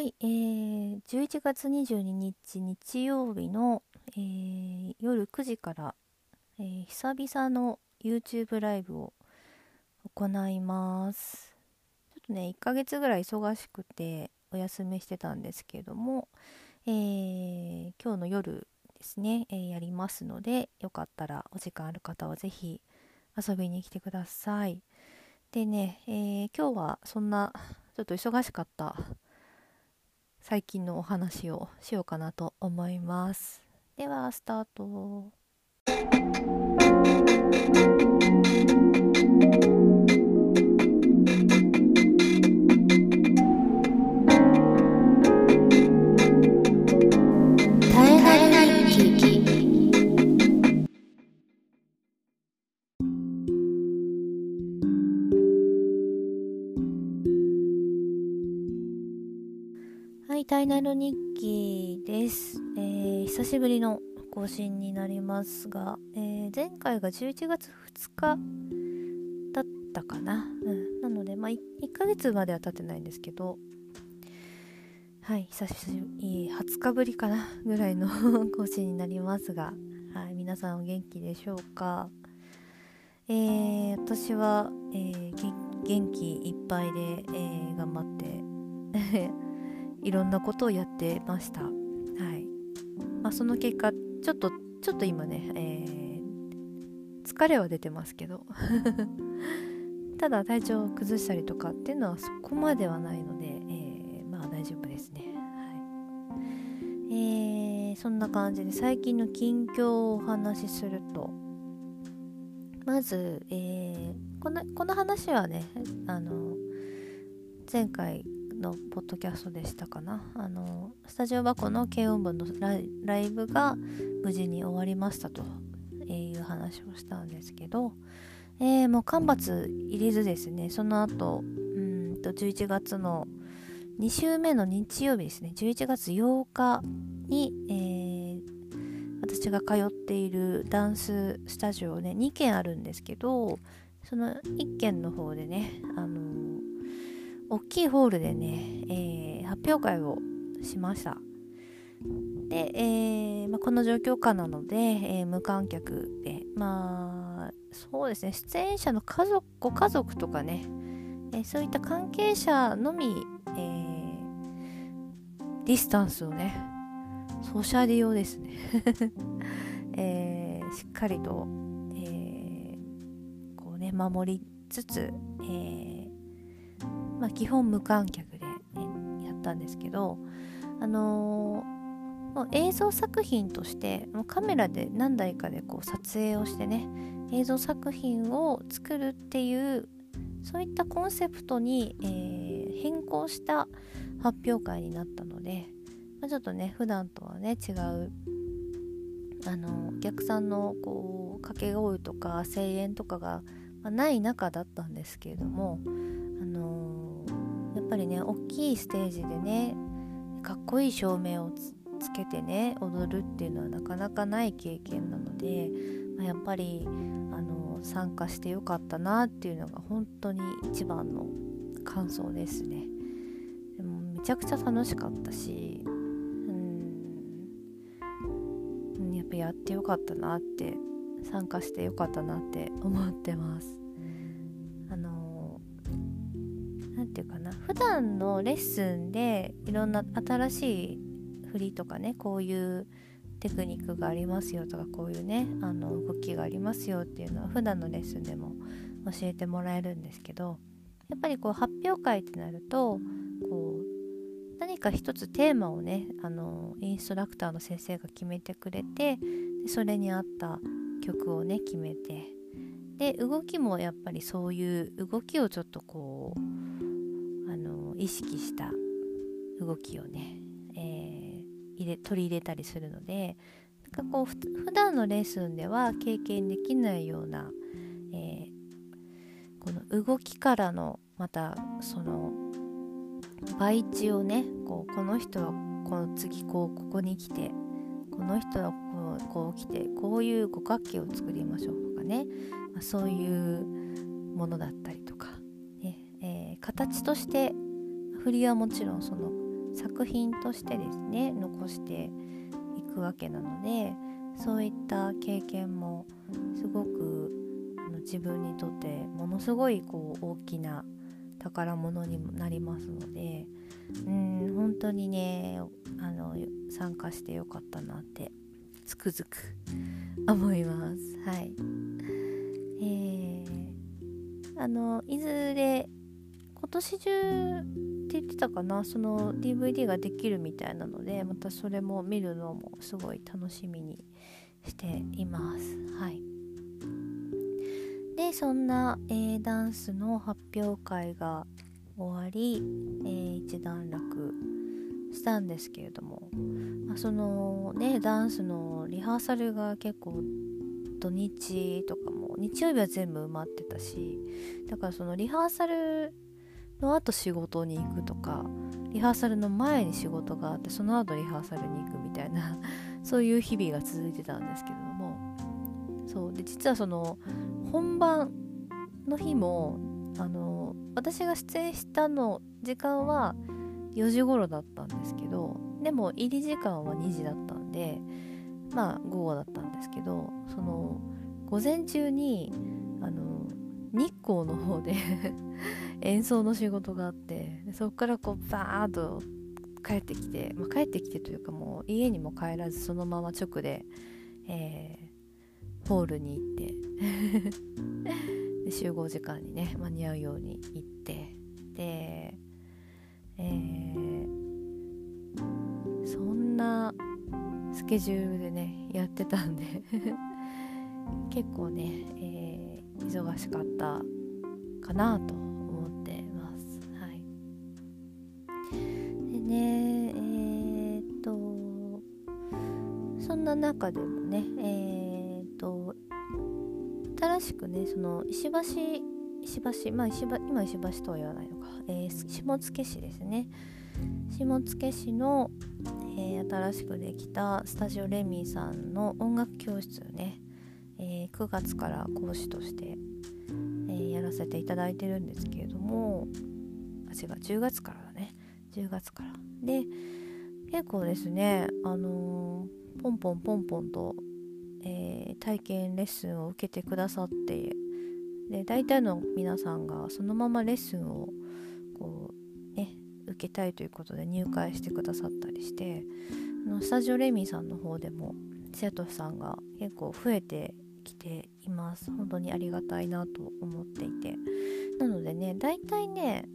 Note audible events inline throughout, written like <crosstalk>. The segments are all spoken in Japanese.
はい、えー、11月22日日曜日の、えー夜9時から、えー久々の YouTube ライブを行います。ちょっとね、1ヶ月ぐらい忙しくてお休みしてたんですけれども、えー今日の夜ですね、えーやりますので、よかったらお時間ある方はぜひ遊びに来てください。でね、えー今日はそんなちょっと忙しかった最近のお話をしようかなと思います。では、スタート。ぶりの更新になりますが、えー前回が11月2日だったかな。うん、なので、まあ、1, ヶ月までは経ってないんですけど、はい、久しぶり、20日ぶりかなぐらいの <laughs> 更新になりますが、はい、皆さんお元気でしょうか？えー私は、えー元気いっぱいで、え頑張って <laughs> いろんなことをやってました。まあ、その結果、ちょっと、ちょっと今ね、えー疲れは出てますけど、<laughs> ただ体調を崩したりとかっていうのはそこまではないので、えーまあ大丈夫ですね。はい。えーそんな感じで最近の近況をお話しすると、まず、えーこのこの話はね、あの、前回のポッドキャストでしたかな。あのスタジオ箱の軽音部のライブが無事に終わりましたという話をしたんですけど、えーもう間伐入れずですね。その後うんと11月の2週目の日曜日ですね。11月8日に、えー私が通っているダンススタジオね2軒あるんですけどその1軒の方でねあの大きいホールでね、えー発表会をしました。で、えーまあ、この状況下なので、えー無観客で、まあ、そうですね、出演者の家族、ご家族とかね、えそういった関係者のみ、えディスタンスをね、ソーシャル用ですね、<laughs> えーしっかりと、えこうね、守りつつ、えーまあ、基本無観客で、ね、やったんですけど、あのーもう映像作品としてもうカメラで何台かでこう撮影をしてね映像作品を作るっていうそういったコンセプトに、えー変更した発表会になったので、まあ、ちょっとね普段とはね違うあのお客さんのこう掛け声とか声援とかが、ない中だったんですけれども、ぱりね大きいステージでねかっこいい照明をつけてね踊るっていうのはなかなかない経験なので、まあやっぱり、あの参加してよかったなっていうのが本当に一番の感想ですね。でもめちゃくちゃ楽しかったしうんやっぱやってよかったなって参加してよかったなって思ってます。段のレッスンでいろんな新しい振りとかねこういうテクニックがありますよとかこういうねあの動きがありますよっていうのは普段のレッスンでも教えてもらえるんですけどやっぱりこう発表会ってなるとこう何か一つテーマをねあのインストラクターの先生が決めてくれてでそれに合った曲をね決めてで動きもやっぱりそういう動きをちょっとこう意識した動きをね、えー入れ取り入れたりするのでなんかこうふ普段のレッスンでは経験できないような、えーこの動きからのまたその配置をねこうこの人はこの次こうここに来てこの人はこうこう来てこういう五角形を作りましょうとかね、まあ、そういうものだったりとか、ね。えー形として振りはもちろんその作品としてですね残していくわけなのでそういった経験もすごくあの自分にとってものすごいこう大きな宝物にもなりますのでうん本当にねあの参加してよかったなってつくづく思います。はい。えー、あのいずれ今年中言ってたかな？その DVD ができるみたいなのでまたそれも見るのもすごい楽しみにしています。はい。でそんな、えー、ダンスの発表会が終わり、えー、一段落したんですけれども、まあ、そのねダンスのリハーサルが結構土日とかも日曜日は全部埋まってたしだからそのリハーサルの後仕事に行くとかリハーサルの前に仕事があってその後リハーサルに行くみたいな <laughs> そういう日々が続いてたんですけれども。そう。で実はその本番の日もあの私が出演したの時間は4時頃だったんですけどでも入り時間は2時だったんでまあ午後だったんですけどその午前中にあの日光の方で <laughs> 演奏の仕事があってそこからこうバーッと帰ってきて、まあ、帰ってきてというかもう家にも帰らずそのまま直で、えー、ホールに行って <laughs> 集合時間にね間に合うように行ってで、えー、そんなスケジュールでねやってたんで <laughs> 結構ね、えー、忙しかったかなと中でもねえー、っと新しくねその石橋石橋まあ石橋今石橋とは言わないのか、えー、下野市ですね。下野市の、えー、新しくできたスタジオレミーさんの音楽教室ね、えー、9月から講師として、え、やらせていただいてるんですけれどもあ違う10月からだね。10月から。で結構ですねあのー、ポンポンポンポンと、え体験レッスンを受けてくださってで大体の皆さんがそのままレッスンをこうね受けたいということで入会してくださったりしてあのスタジオレミーさんの方でも生徒さんが結構増えてきています。本当にありがたいなと思っていて。なのでね大体ね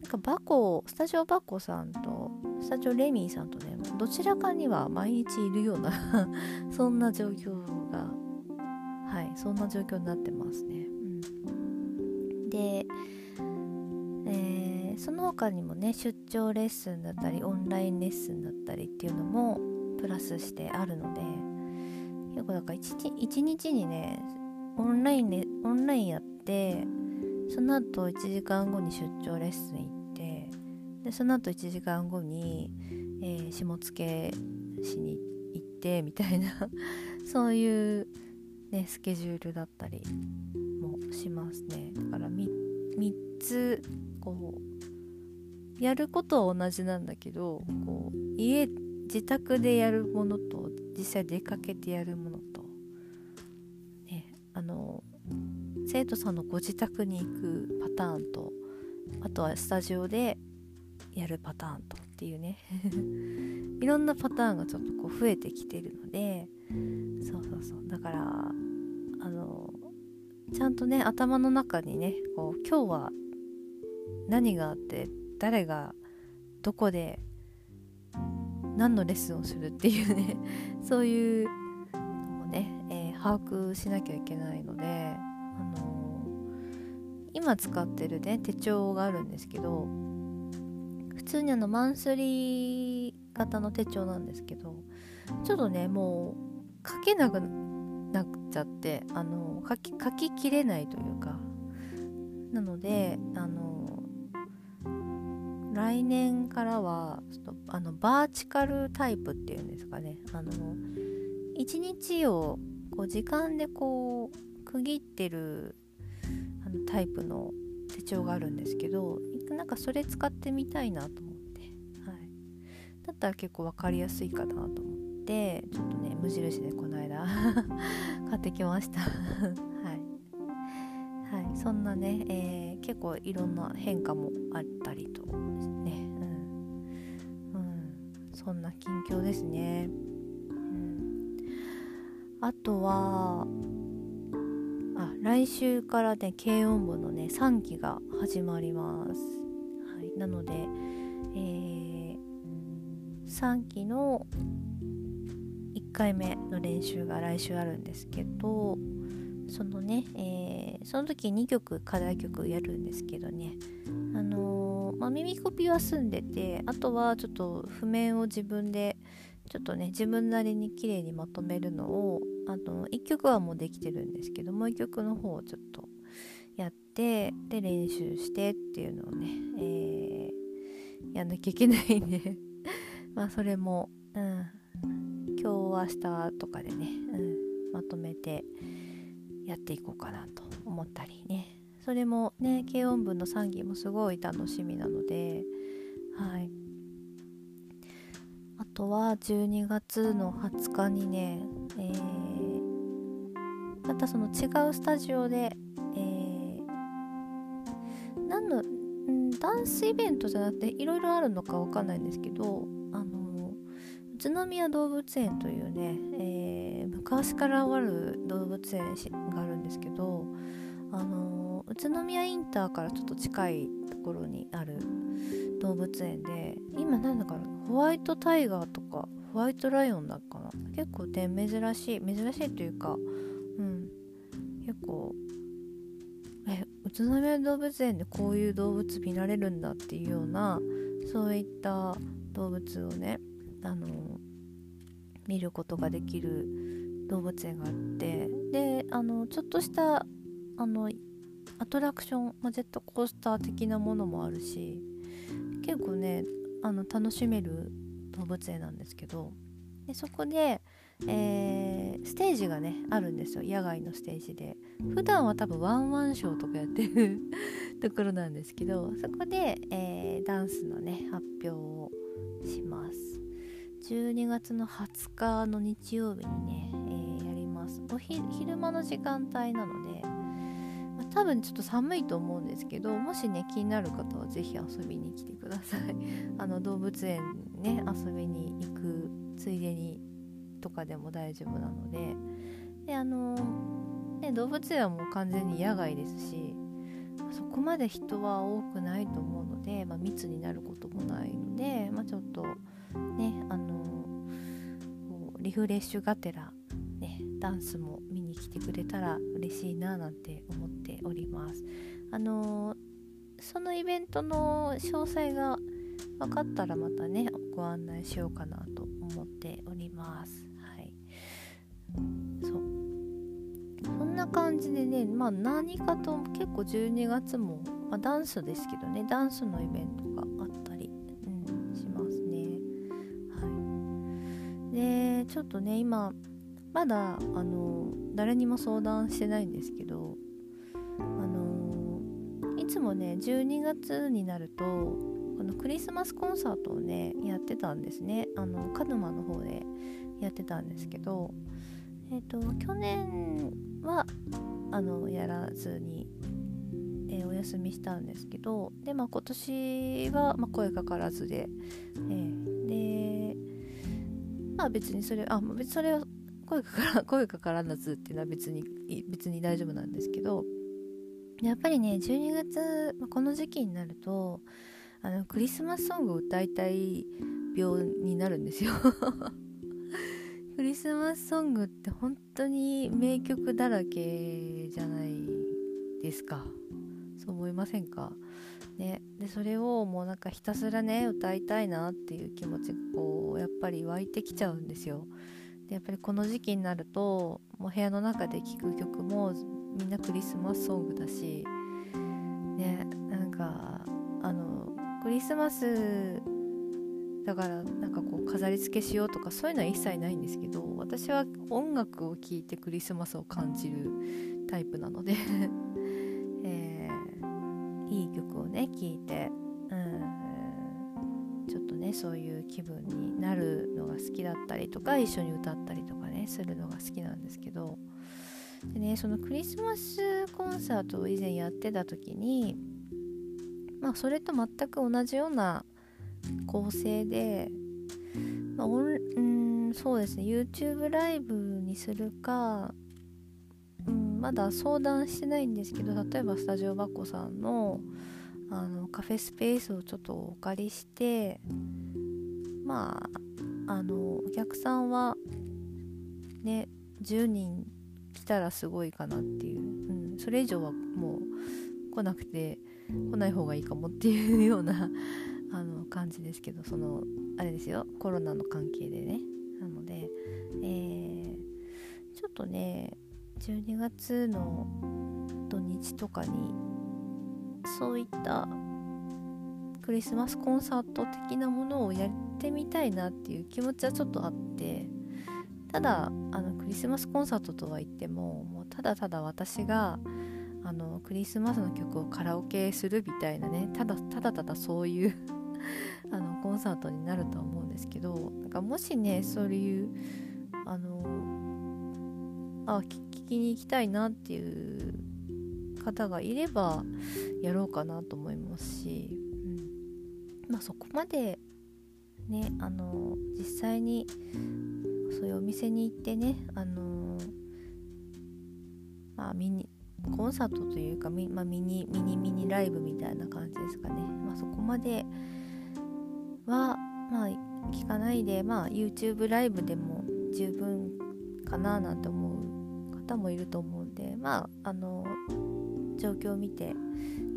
なんかバコスタジオバコさんとスタジオレミーさんとねどちらかには毎日いるような <laughs> そんな状況がはいそんな状況になってますね、うん、でえその他にもね出張レッスンだったりオンラインレッスンだったりっていうのもプラスしてあるので結構だから 1, 1日にねオンラインでオンラインやってその後1時間後に出張レッスン行ってでその後1時間後に、えー、下野市に行ってみたいな <laughs> そういう、ね、スケジュールだったりもしますね。だから 3, 3つこうやることは同じなんだけどこう家自宅でやるものと実際出かけてやるものと、ね、あの生徒さんのご自宅に行くパターンとあとはスタジオでやるパターンとっていうね。<laughs> いろんなパターンがちょっとこう増えてきてるのでそうそうそう。だからあのちゃんとね頭の中にねこう今日は何があって誰がどこで何のレッスンをするっていうね <laughs> そういうのもね、えー、把握しなきゃいけないので、あのー、今使ってるね手帳があるんですけど普通にあのマンスリー型の手帳なんですけどちょっとねもう書けなくなっちゃってあの書き書ききれないというかなのであの来年からはちょっとあのバーチカルタイプっていうんですかね。あの1日をこう時間でこう区切ってるあのタイプの手帳があるんですけどなんかそれ使ってみたいなと思って。はい。だったら結構分かりやすいかなと思ってちょっとね無印でこの間 <laughs> 買ってきました。<laughs> はい、はい、そんなね、えー、結構いろんな変化もあったりとね。うん、うん、そんな近況ですね、うん、あとはあ来週からね軽音部のね3期が始まります、なので、えー、3期の1回目の練習が来週あるんですけどそのね、えー、その時2曲課題曲やるんですけどね。あのー、まあ、耳コピは済んでてあとはちょっと譜面を自分でちょっとね自分なりに綺麗にまとめるのをあの1曲はもうできてるんですけどもう1曲の方をちょっとてで練習してっていうのをね、えー、やんなきゃいけないんで <laughs> まあそれも、うん、今日明日とかでね、うん、まとめてやっていこうかなと思ったりね。それもね軽音部の賛議もすごい楽しみなのではい。あとは12月の20日にね、えー、またその違うスタジオで、ンスイベントじゃなくていろいろあるのかわかんないんですけどあの宇都宮動物園というね、えー、昔からある動物園があるんですけどあの宇都宮インターからちょっと近いところにある動物園で今なんだかホワイトタイガーとかホワイトライオンだかな結構ね珍しい珍しいというか宇都宮動物園でこういう動物見られるんだっていうようなそういった動物をねあの見ることができる動物園があってであのちょっとしたあのアトラクション、まあ、ジェットコースター的なものもあるし結構ねあの楽しめる動物園なんですけどでそこで、えー、ステージがねあるんですよ。野外のステージで。普段は多分ワンワンショーとかやってる <laughs> ところなんですけどそこで、えー、ダンスのね発表をします。12月の20日の日曜日にね、えー、やります。お昼間の時間帯なのでま多分ちょっと寒いと思うんですけどもしね気になる方は是非遊びに来てください。あの動物園ね遊びに行くついでにとかでも大丈夫なので。であのね、動物園はもう完全に野外ですしそこまで人は多くないと思うので、まあ、密になることもないので、まあ、ちょっとねあのリフレッシュがてらねダンスも見に来てくれたら嬉しいななんて思っております。あの、そのイベントの詳細が分かったらまたねご案内しようかなと思っております。そう。そんな感じでねまあ何かと結構12月も、まあ、ダンスですけどねダンスのイベントがあったり、うん、しますね。はい。でちょっとね今まだあの誰にも相談してないんですけどあのいつもね12月になるとこのクリスマスコンサートをねやってたんですね。あのカヌマの方でやってたんですけどえっ、ー、と去年はあのやらずに、えー、お休みしたんですけどで、まあ、今年は、まあ、声かからずで、えー、でまあ別にそれあ別にそれは声かから <laughs> 声かからずっていうのは別に別に大丈夫なんですけどやっぱりね12月、まあ、この時期になるとあのクリスマスソングを歌いたい病になるんですよ。<laughs> クリスマスソングって本当に名曲だらけじゃないですか。そう思いませんか？ね。でそれをもうなんかひたすらね歌いたいなっていう気持ちがこうやっぱり湧いてきちゃうんですよ。でやっぱりこの時期になるともう部屋の中で聴く曲もみんなクリスマスソングだしね。なんかあのクリスマスだからなんか飾り付けしようとかそういうのは一切ないんですけど私は音楽を聴いてクリスマスを感じるタイプなので <laughs> えー、いい曲をね聴いて、うん、ちょっとねそういう気分になるのが好きだったりとか一緒に歌ったりとかねするのが好きなんですけどでねそのクリスマスコンサートを以前やってた時にまあそれと全く同じような構成で、まあ、オンうんそうですね。YouTube ライブにするか、うん、まだ相談してないんですけど例えばスタジオバッコさんのあのカフェスペースをちょっとお借りしてまああのお客さんはね10人来たらすごいかなっていう、うん、それ以上はもう来なくて来ない方がいいかもっていうようなあの感じですけどそのあれですよ。コロナの関係でね。なので、えー、ちょっとね12月の土日とかにそういったクリスマスコンサート的なものをやってみたいなっていう気持ちはちょっとあってただあのクリスマスコンサートとは言ってももうただただ私があのクリスマスの曲をカラオケするみたいなねただただただそういう <laughs> あのコンサートになるとは思うんですけどなんかもしねそういうあのあ聞きに行きたいなっていう方がいればやろうかなと思いますし、うん。まあ、そこまでねあの実際にそういうお店に行ってねあのまあミニコンサートというかミ,、まあ、ミニミニミニライブみたいな感じですかね、まあ、そこまではまあ聞かないで、まあ、YouTube ライブでも十分かななんて思う方もいると思うんでまああの状況を見て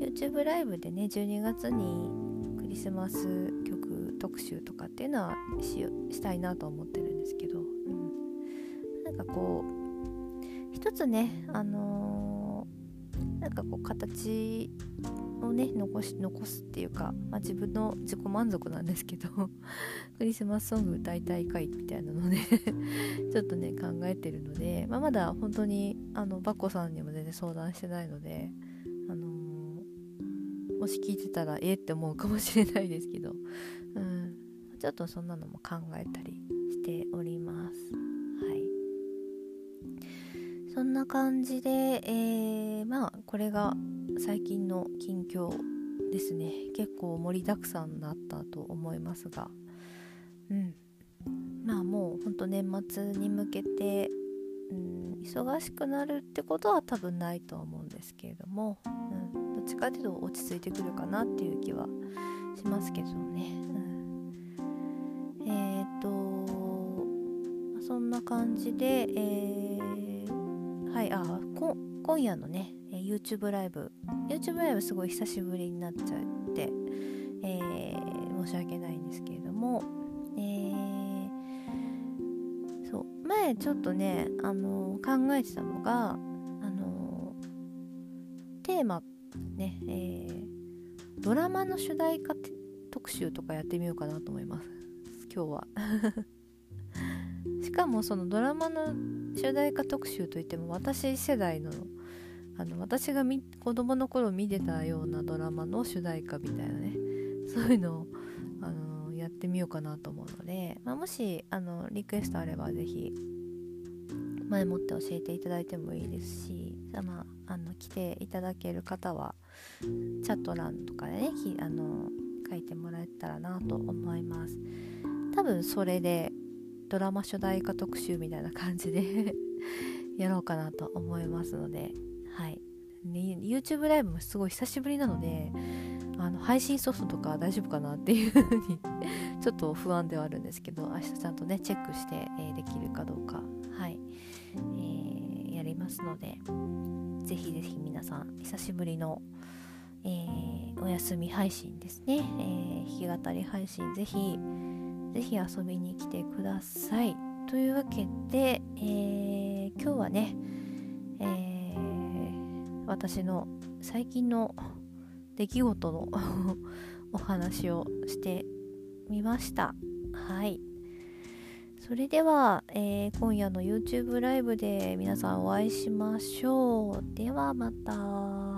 YouTube ライブでね12月にクリスマス曲特集とかっていうのはししたいなと思ってるんですけど、うん、なんかこう一つねあのー、なんかこう形をね残し残すっていうか、まあ、自分の自己満足なんですけど <laughs> クリスマスソング歌いたい回みたいなのね <laughs> ちょっとね考えてるので、まあ、まだ本当にあのバッコさんにも全然相談してないので、あのー、もし聞いてたらええって思うかもしれないですけど、うん、ちょっとそんなのも考えたりしております。はいそんな感じで、えー、まあこれが最近の近況ですね。結構盛りだくさんだったと思いますが。うん。まあもうほんと年末に向けて、うん、忙しくなるってことは多分ないとは思うんですけれども、うん、どっちかっていうと落ち着いてくるかなっていう気はしますけどね、うん、えっ、ー、とそんな感じで、えー、はいあ今夜のね YouTube ライブ。YouTube ライブすごい久しぶりになっちゃって、えー、申し訳ないんですけれども、えー、そう。前ちょっとね、あのー、考えてたのが、あの、テーマね、えドラマの主題歌特集とかやってみようかなと思います。今日は。<laughs> しかもそのドラマの主題歌特集といっても私世代のあの私が子供の頃見てたようなドラマの主題歌みたいなね。そういうのを、あのやってみようかなと思うので、まあ、もしあのリクエストあれば是非前もって教えていただいてもいいですし、まあ、あの来ていただける方はチャット欄とかでねあの書いてもらえたらなと思います。多分それでドラマ主題歌特集みたいな感じで <laughs> やろうかなと思いますのではい、ね、YouTube ライブもすごい久しぶりなのであの配信ソフトとか大丈夫かなっていう風に <laughs> ちょっと不安ではあるんですけど明日ちゃんとねチェックして、えー、できるかどうかはい、えー、やりますのでぜひぜひ皆さん久しぶりの、えー、お休み配信ですね、え弾き語り配信ぜひぜひ遊びに来てください。というわけで、え今日はね私の最近の出来事の <laughs> お話をしてみました。はい。それでは、えー、今夜の YouTube ライブで皆さんお会いしましょう。ではまた。